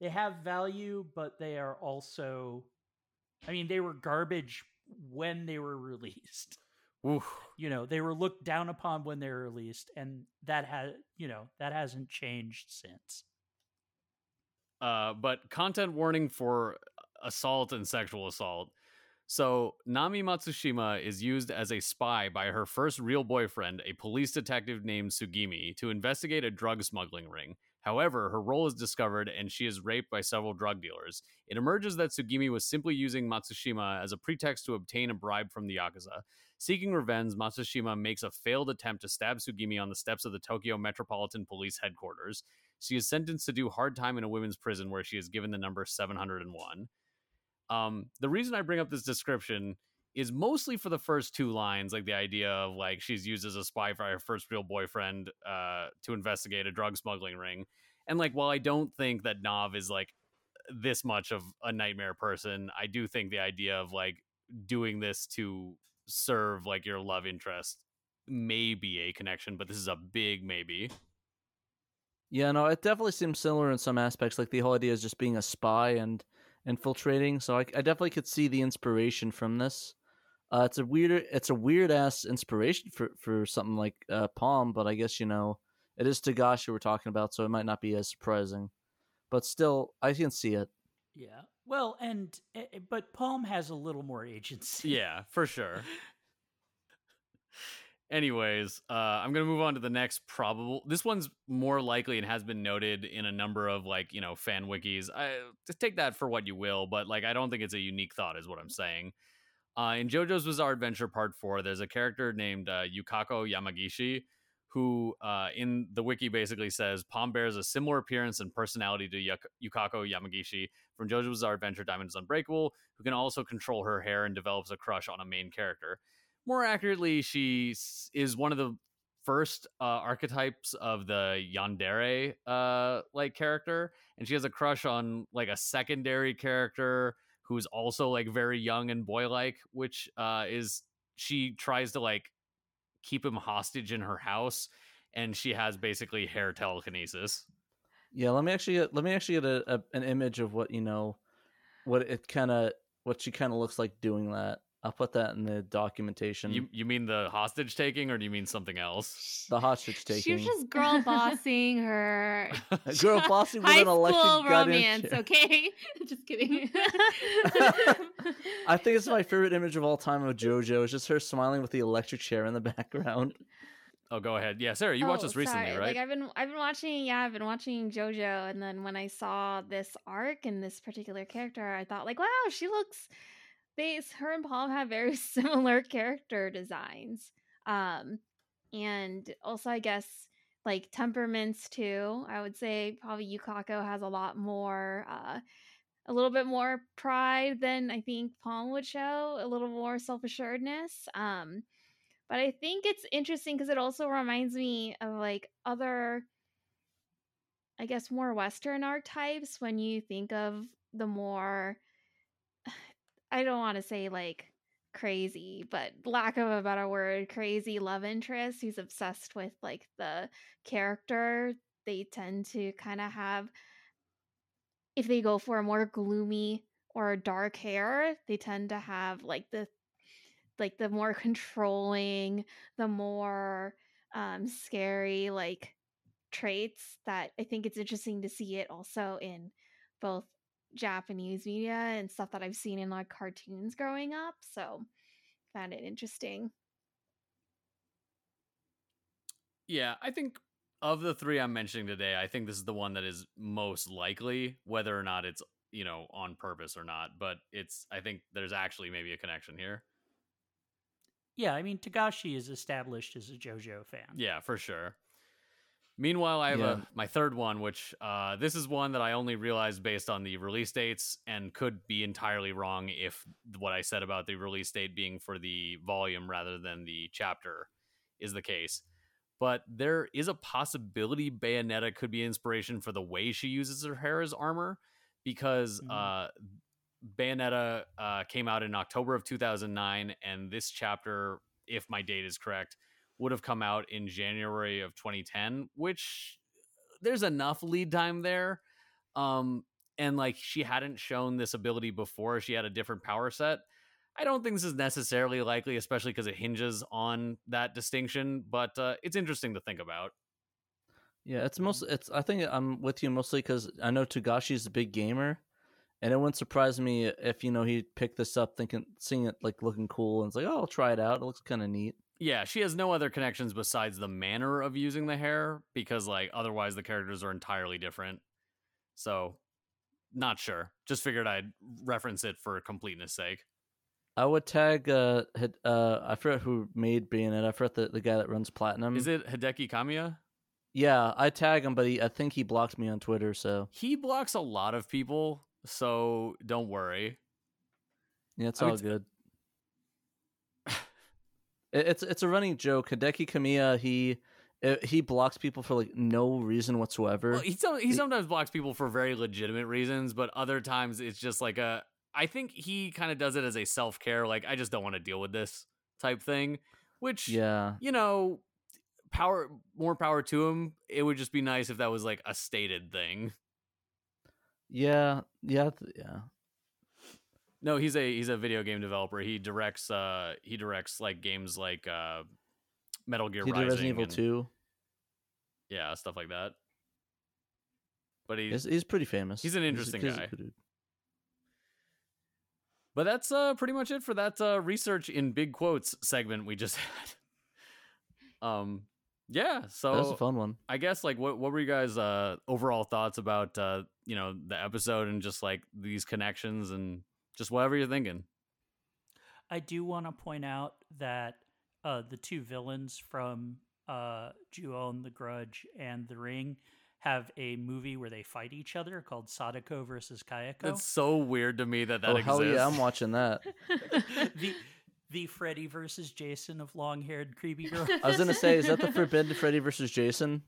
they have value but they are also i mean they were garbage when they were <laughs> released Oof. you know they were looked down upon when they were released and that has you know that hasn't changed since Uh, but content warning for assault and sexual assault. So, Nami Matsushima is used as a spy by her first real boyfriend, a police detective named Sugimi, to investigate a drug smuggling ring. However, her role is discovered and she is raped by several drug dealers. It emerges that Sugimi was simply using Matsushima as a pretext to obtain a bribe from the Yakuza. Seeking revenge, Matsushima makes a failed attempt to stab Sugimi on the steps of the Tokyo Metropolitan Police headquarters. She is sentenced to do hard time in a women's prison where she is given the number 701. Um, the reason I bring up this description is mostly for the first two lines, like the idea of like she's used as a spy for her first real boyfriend uh, to investigate a drug smuggling ring. And like, while I don't think that Knov is like this much of a nightmare person, I do think the idea of like doing this to serve like your love interest may be a connection, but this is a big maybe. Yeah, no, it definitely seems similar in some aspects. Like the whole idea is just being a spy and infiltrating. So I, I definitely could see the inspiration from this. Uh, it's a weird, it's a weird ass inspiration for for something like uh, Palm, but I guess you know it is Togashi we're talking about, so it might not be as surprising. But still, I can see it. yeah well and eh, eh, but palm has a little more agency Yeah, for sure. <laughs> Anyways, uh, I'm gonna move on to the next probable. This one's more likely and has been noted in a number of like you know fan wikis. I just take that for what you will, but like I don't think it's a unique thought, is what I'm saying. Uh, in JoJo's Bizarre Adventure Part Four, there's a character named uh, Yukako Yamagishi, who uh, in the wiki basically says Palm bears a similar appearance and personality to Yuk- Yukako Yamagishi from JoJo's Bizarre Adventure Diamond is Unbreakable, who can also control her hair and develops a crush on a main character. More accurately, she is one of the first uh, archetypes of the yandere uh, like character, and she has a crush on like a secondary character who's also like very young and boy-like, which uh, is she tries to like keep him hostage in her house, and she has basically hair telekinesis. Yeah, let me actually get let me actually get a, a an image of what you know, what it kind of what she kind of looks like doing that. I'll put that in the documentation. You you mean the hostage taking, or do you mean something else? the hostage She taking. was just <laughs> girl bossing her <laughs> Girl bossing with high an electric school gun in romance. Okay, <laughs> just kidding. I think it's my favorite image of all time of JoJo. It's just her smiling with the electric chair in the background. Oh, go ahead. Yeah, Sarah, you watched Oh, this recently, sorry. right? Like I've been I've been watching yeah, I've been watching JoJo and then when I saw this arc and this particular character, I thought like, wow, she looks they her and Palm have very <laughs> similar character designs. Um and also I guess like temperaments too. I would say probably Yukako has a lot more uh a little bit more pride than I think Palm would show, a little more self-assuredness. Um but I think it's interesting because it also reminds me of like other, I guess, more Western archetypes when you think of the more, I don't want to say like crazy, but lack of a better word, crazy love interest who's obsessed with like the character. They tend to kind of have, if they go for a more gloomy or dark hair, they tend to have like the like the more controlling, the more um scary like traits that I think it's interesting to see it also in both Japanese media and stuff that I've seen in like cartoons growing up. So found it interesting. Yeah, I think of the three I'm mentioning today, I think this is the one that is most likely, whether or not it's you know on purpose or not. But it's I think there's actually maybe a connection here. yeah i mean togashi is established as a jojo fan Yeah, for sure. Meanwhile, I have Yeah. a, my third one, which uh, this is one that I only realized based on the release dates and could be entirely wrong if what I said about the release date being for the volume rather than the chapter is the case. But there is a possibility Bayonetta could be inspiration for the way she uses her hair as armor because Mhm. uh, Bayonetta uh, came out in October of 2009, and this chapter, if my date is correct, would have come out in January of 2010, which there's enough lead time there. Um, and like she hadn't shown this ability before, she had a different power set. I don't think this is necessarily likely, especially because it hinges on that distinction, but uh, it's interesting to think about. Yeah, it's most. It's. I think I'm with you mostly because I know Togashi's a big gamer, and it wouldn't surprise me if you know he picked this up, thinking, seeing it like looking cool, and it's like, oh, I'll try it out. It looks kind of neat. Yeah, she has no other connections besides the manner of using the hair because like otherwise the characters are entirely different. So, not sure. Just figured I'd reference it for completeness sake. I would tag. Uh, uh, I forgot who made Bayonetta. I forgot the, the guy that runs Platinum. Is it Hideki Kamiya? Yeah, I tag him, but he, I think he blocked me on Twitter. So He blocks a lot of people, so don't worry. yeah, it's I all would- good. It- it's it's a running joke. Hideki Kamiya, he uh, he blocks people for like no reason whatsoever. Well, he, he sometimes blocks people for very legitimate reasons, but other times it's just like a. I think he kind of does it as a self care, like I just don't want to deal with this type thing. Which, yeah, you know, power more power to him. It would just be nice if that was like a stated thing. yeah, yeah, th- yeah. No, he's a he's a video game developer. He directs uh he directs like games like uh Metal Gear He did Rising, Resident Evil and- Two. yeah, stuff like that. But he He's, he's pretty famous. he's an interesting he's a guy. But that's uh, pretty much it for that uh, research in big quotes segment we just <laughs> had. um, yeah. So That was a fun one. I guess like what what were you guys uh overall thoughts about uh you know the episode and just like these connections and just whatever you're thinking. I do want to point out that uh, the two villains from uh, Ju-On, The Grudge, and The Ring have a movie where they fight each other called Sadako versus Kayako. It's so weird to me that that oh exists. hell yeah, I'm watching that. <laughs> <laughs> the the Freddy versus Jason of long haired creepy <laughs> girl. I was gonna say, is that the Forbidden Freddy versus Jason?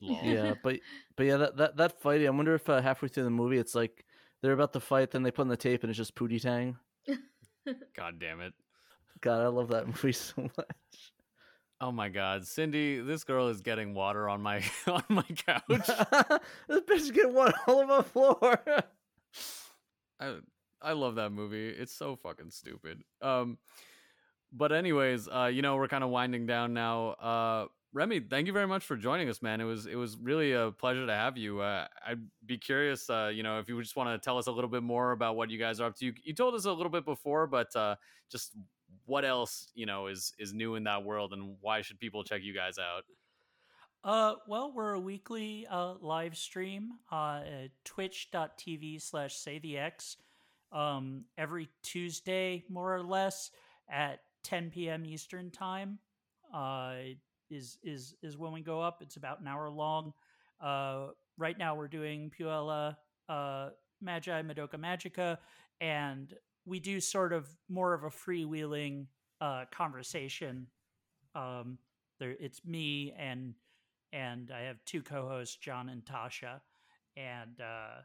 Lol. Yeah, but but yeah, that that, that fight. I wonder if uh, halfway through the movie, it's like they're about to fight, then they put in the tape, and it's just Pootie Tang. <laughs> God damn it. God, I love that movie <laughs> so much. Oh my god, Cindy, this girl is getting water on my <laughs> on my couch. this bitch get one all over the floor. I I love that movie. It's so fucking stupid. Um but anyways, uh you know, we're kind of winding down now. Uh Remi, thank you very much for joining us, man. It was it was really a pleasure to have you. Uh, I'd be curious, uh, you know, if you just want to tell us a little bit more about what you guys are up to. You, you told us a little bit before, but uh, just what else, you know, is is new in that world, and why should people check you guys out? Uh, well, we're a weekly uh, live stream uh, at twitch.tv slash say the X um, every Tuesday, more or less, at 10 p.m. Eastern Time. Uh, is is is when we go up. It's about an hour long. Uh, right now we're doing Puella, uh, Magi, Madoka Magica, and we do sort of more of a freewheeling uh, conversation. Um, there, it's me and and I have two co-hosts, John and Tasha, and uh,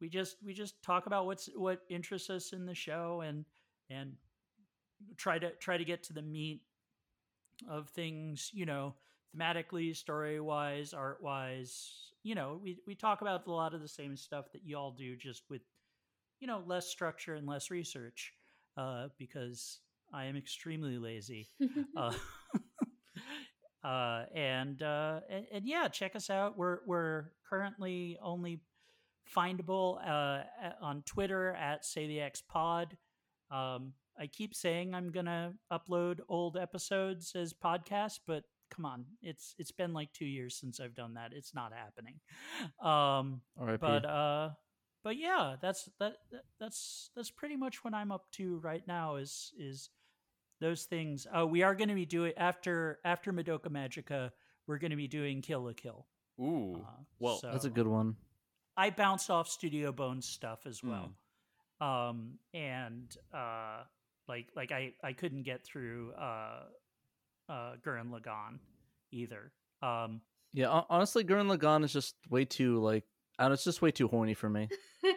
we just we just talk about what's what interests us in the show and and try to try to get to the meat of things, you know, thematically, story wise, art wise. You know, we we talk about a lot of the same stuff that you all do, just with you know less structure and less research, uh, because I am extremely lazy. <laughs> uh, <laughs> uh, and, uh, and and yeah, check us out. We're we're currently only findable uh, on Twitter at Say the X Pod. Um, I keep saying I'm gonna upload old episodes as podcasts, but come on, it's it's been like two years since I've done that. It's not happening. <laughs> Um, R.I.P. but uh, but yeah, that's that, that that's that's pretty much what I'm up to right now. Is is those things? Uh, we are going to be doing after after Madoka Magica. We're going to be doing Kill la Kill. Ooh. Uh, well, That's a good one. I bounce off Studio Bones stuff as Hmm. well. Um, and uh, like like I I couldn't get through uh, uh, Gurren Lagann either. Um, Yeah, honestly, Gurren Lagann is just way too like, I don't it's just way too horny for me. <laughs>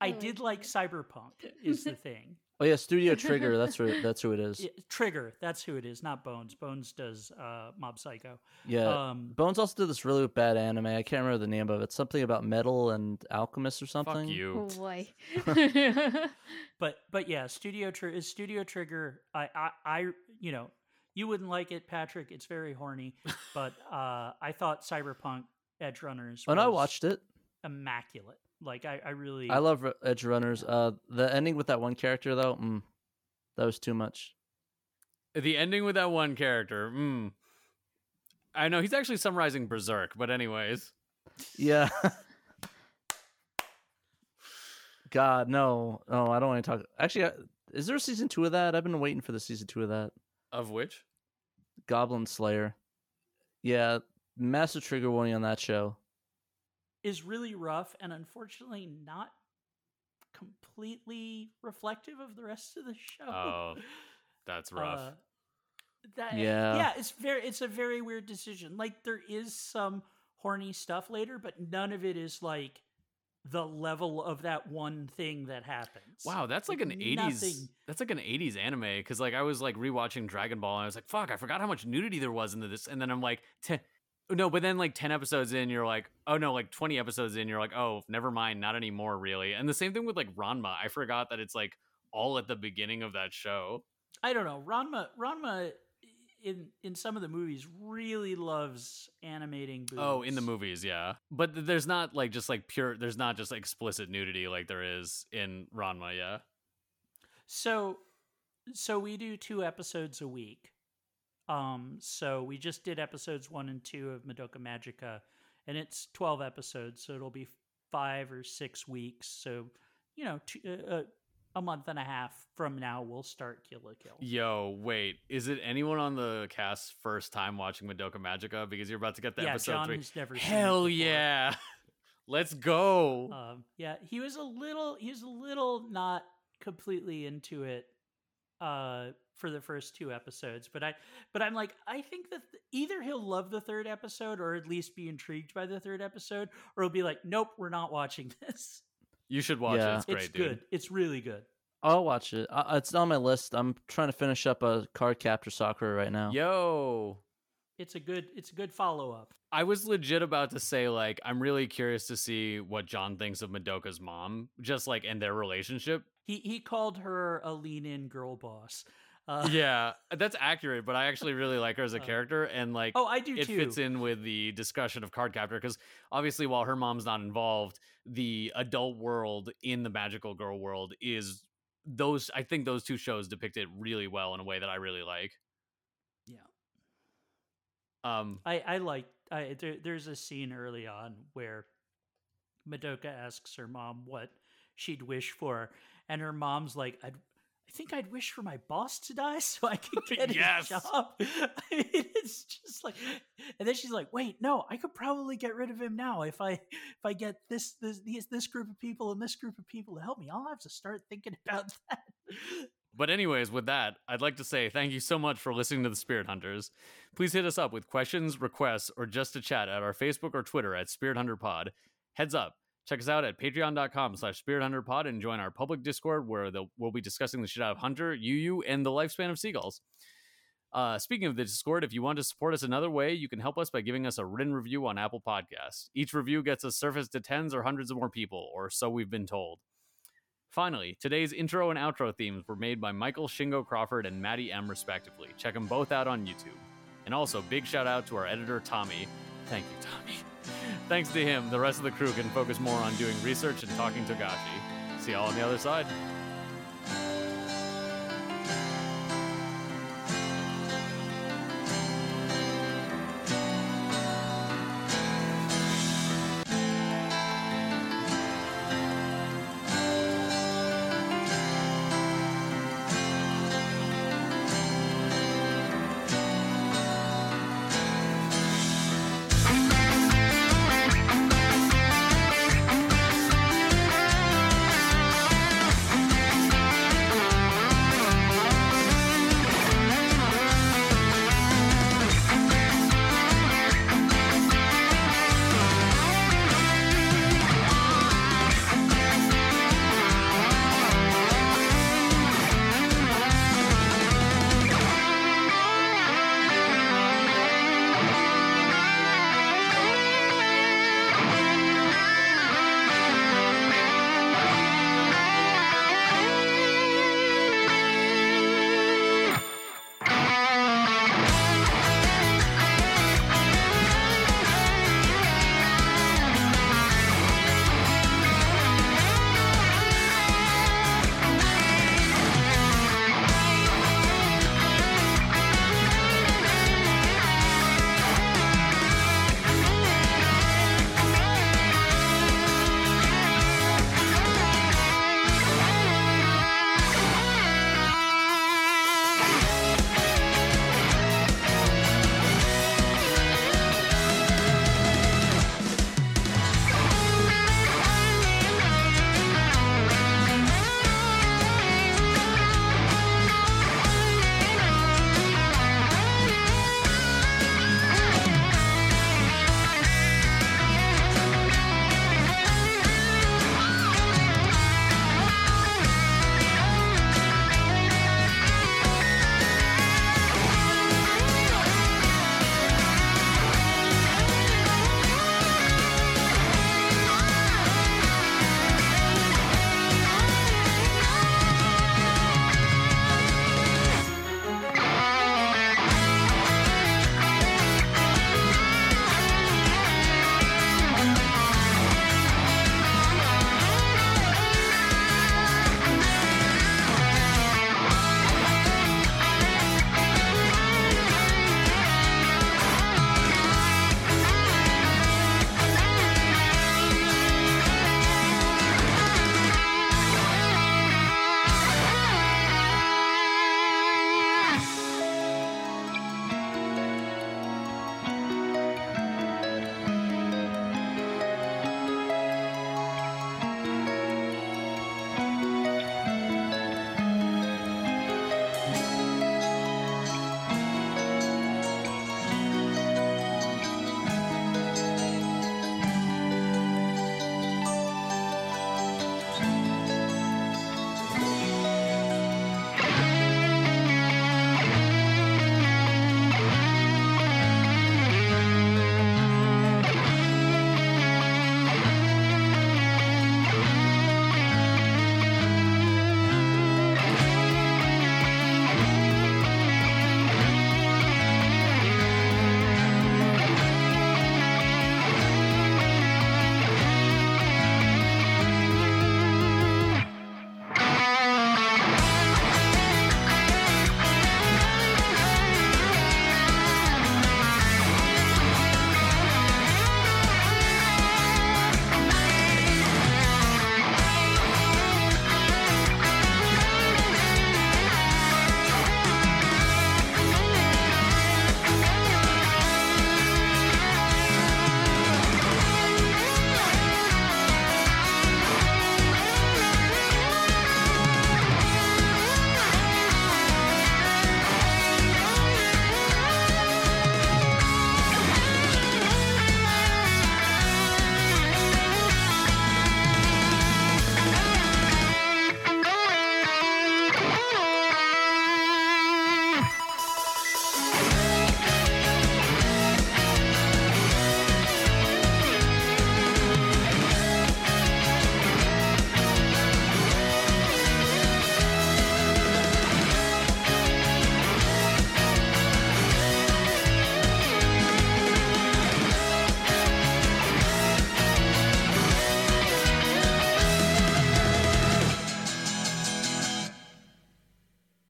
I Oh, did like Cyberpunk is the thing. Oh yeah, Studio <laughs> Trigger. That's who. That's who it is. Yeah, Trigger, that's who it is, not Bones. Bones does uh, Mob Psycho. Yeah. Um, Bones also did this really bad anime. I can't remember the name of it. Something about metal and alchemists or something. fuck you. Oh boy. <laughs> but but yeah, Studio Trigger is Studio Trigger. I, I I you know you wouldn't like it, Patrick. It's very horny. <laughs> But uh, I thought Cyberpunk Edgerunners. And I watched it. immaculate. Like I, I really I love Edgerunners. Uh, the ending with that one character though, mm, that was too much. The ending with that one character. Mm. I know he's actually summarizing Berserk, but anyways. Yeah. <laughs> God, no, no, I don't want to talk. Actually, I, is there a season two of that? I've been waiting for the season two of that. Of which? Goblin Slayer. Yeah, massive trigger warning on that show. Is really rough and unfortunately not completely reflective of the rest of the show. Oh, <laughs> That's rough. Uh, that, Yeah. yeah, it's very, it's a very weird decision. Like there is some horny stuff later, but none of it is like the level of that one thing that happens. Wow, that's like an '80s. Nothing. That's like an '80s anime because like I was like rewatching Dragon Ball and I was like, "Fuck, I forgot how much nudity there was in this." And then I'm like, ten, "No," but then like ten episodes in, you're like, "Oh no!" Like twenty episodes in, you're like, "Oh, never mind, not anymore, really." And the same thing with like Ranma. I forgot that it's like all at the beginning of that show. I don't know. Ranma, Ranma, in in some of the movies, really loves animating. Boobs. Oh, in the movies, yeah. But there's not like just like pure. There's not just explicit nudity like there is in Ranma, yeah. So, so we do two episodes a week. Um, so we just did episodes one and two of Madoka Magica, and it's twelve episodes, so it'll be five or six weeks. So, you know, two, uh, uh, a month and a half from now, we'll start Kill la Kill. Yo, wait, is it anyone on the cast first time watching Madoka Magica? Because you're about to get the yeah, episode John three. has never. seen it Hell yeah, <laughs> let's go. Um, yeah, he was a little. He was a little not completely into it uh for the first two episodes but i but i'm like i think that either he'll love the third episode or at least be intrigued by the third episode or he'll be like nope we're not watching <laughs> this you should watch Yeah. it. It's great, it's dude. good it's really good I'll watch it. Uh, it's on my list. I'm trying to finish up a card captor Sakura right now. Yo, it's a good it's a good follow-up I was legit about to say like I'm really curious to see what John thinks of Madoka's mom, just like and their relationship. he he called her a lean-in girl boss uh, <laughs> yeah, that's accurate. But I actually really like her as a Uh, character, and like oh i do it too fits in with the discussion of card captor because obviously while her mom's not involved the adult world in the magical girl world is those i think those two shows depict it really well in a way that i really like yeah um I I like I there, there's a scene early on where Madoka asks her mom what she'd wish for, and her mom's like, "I'd." I think I'd wish for my boss to die <laughs> so I could get Yes. his job. <laughs> I mean, it's just like, and then she's like, "Wait, no, I could probably get rid of him now if I if I get this this these, this group of people and this group of people to help me. I'll have to start thinking <laughs> about that." but anyways with that i'd like to say thank you so much for listening to the spirit hunters please hit us up with questions requests or just to chat at our facebook or twitter at spirit hunter pod heads up check us out at patreon.com slash spirit and join our public discord where the, we'll be discussing the shit out of hunter yu and the lifespan of seagulls uh, speaking of the discord if you want to support us another way you can help us by giving us a written review on apple podcasts each review gets us surfaced to tens or hundreds of more people or so we've been told Finally, today's intro and outro themes were made by Michael Shingo Crawford and Maddie M, respectively. Check them both out on YouTube. And also, big shout out to our editor, Tommy. Thank you, Tommy. Thanks to him, the rest of the crew can focus more on doing research and talking to Togashi. See y'all on the other side.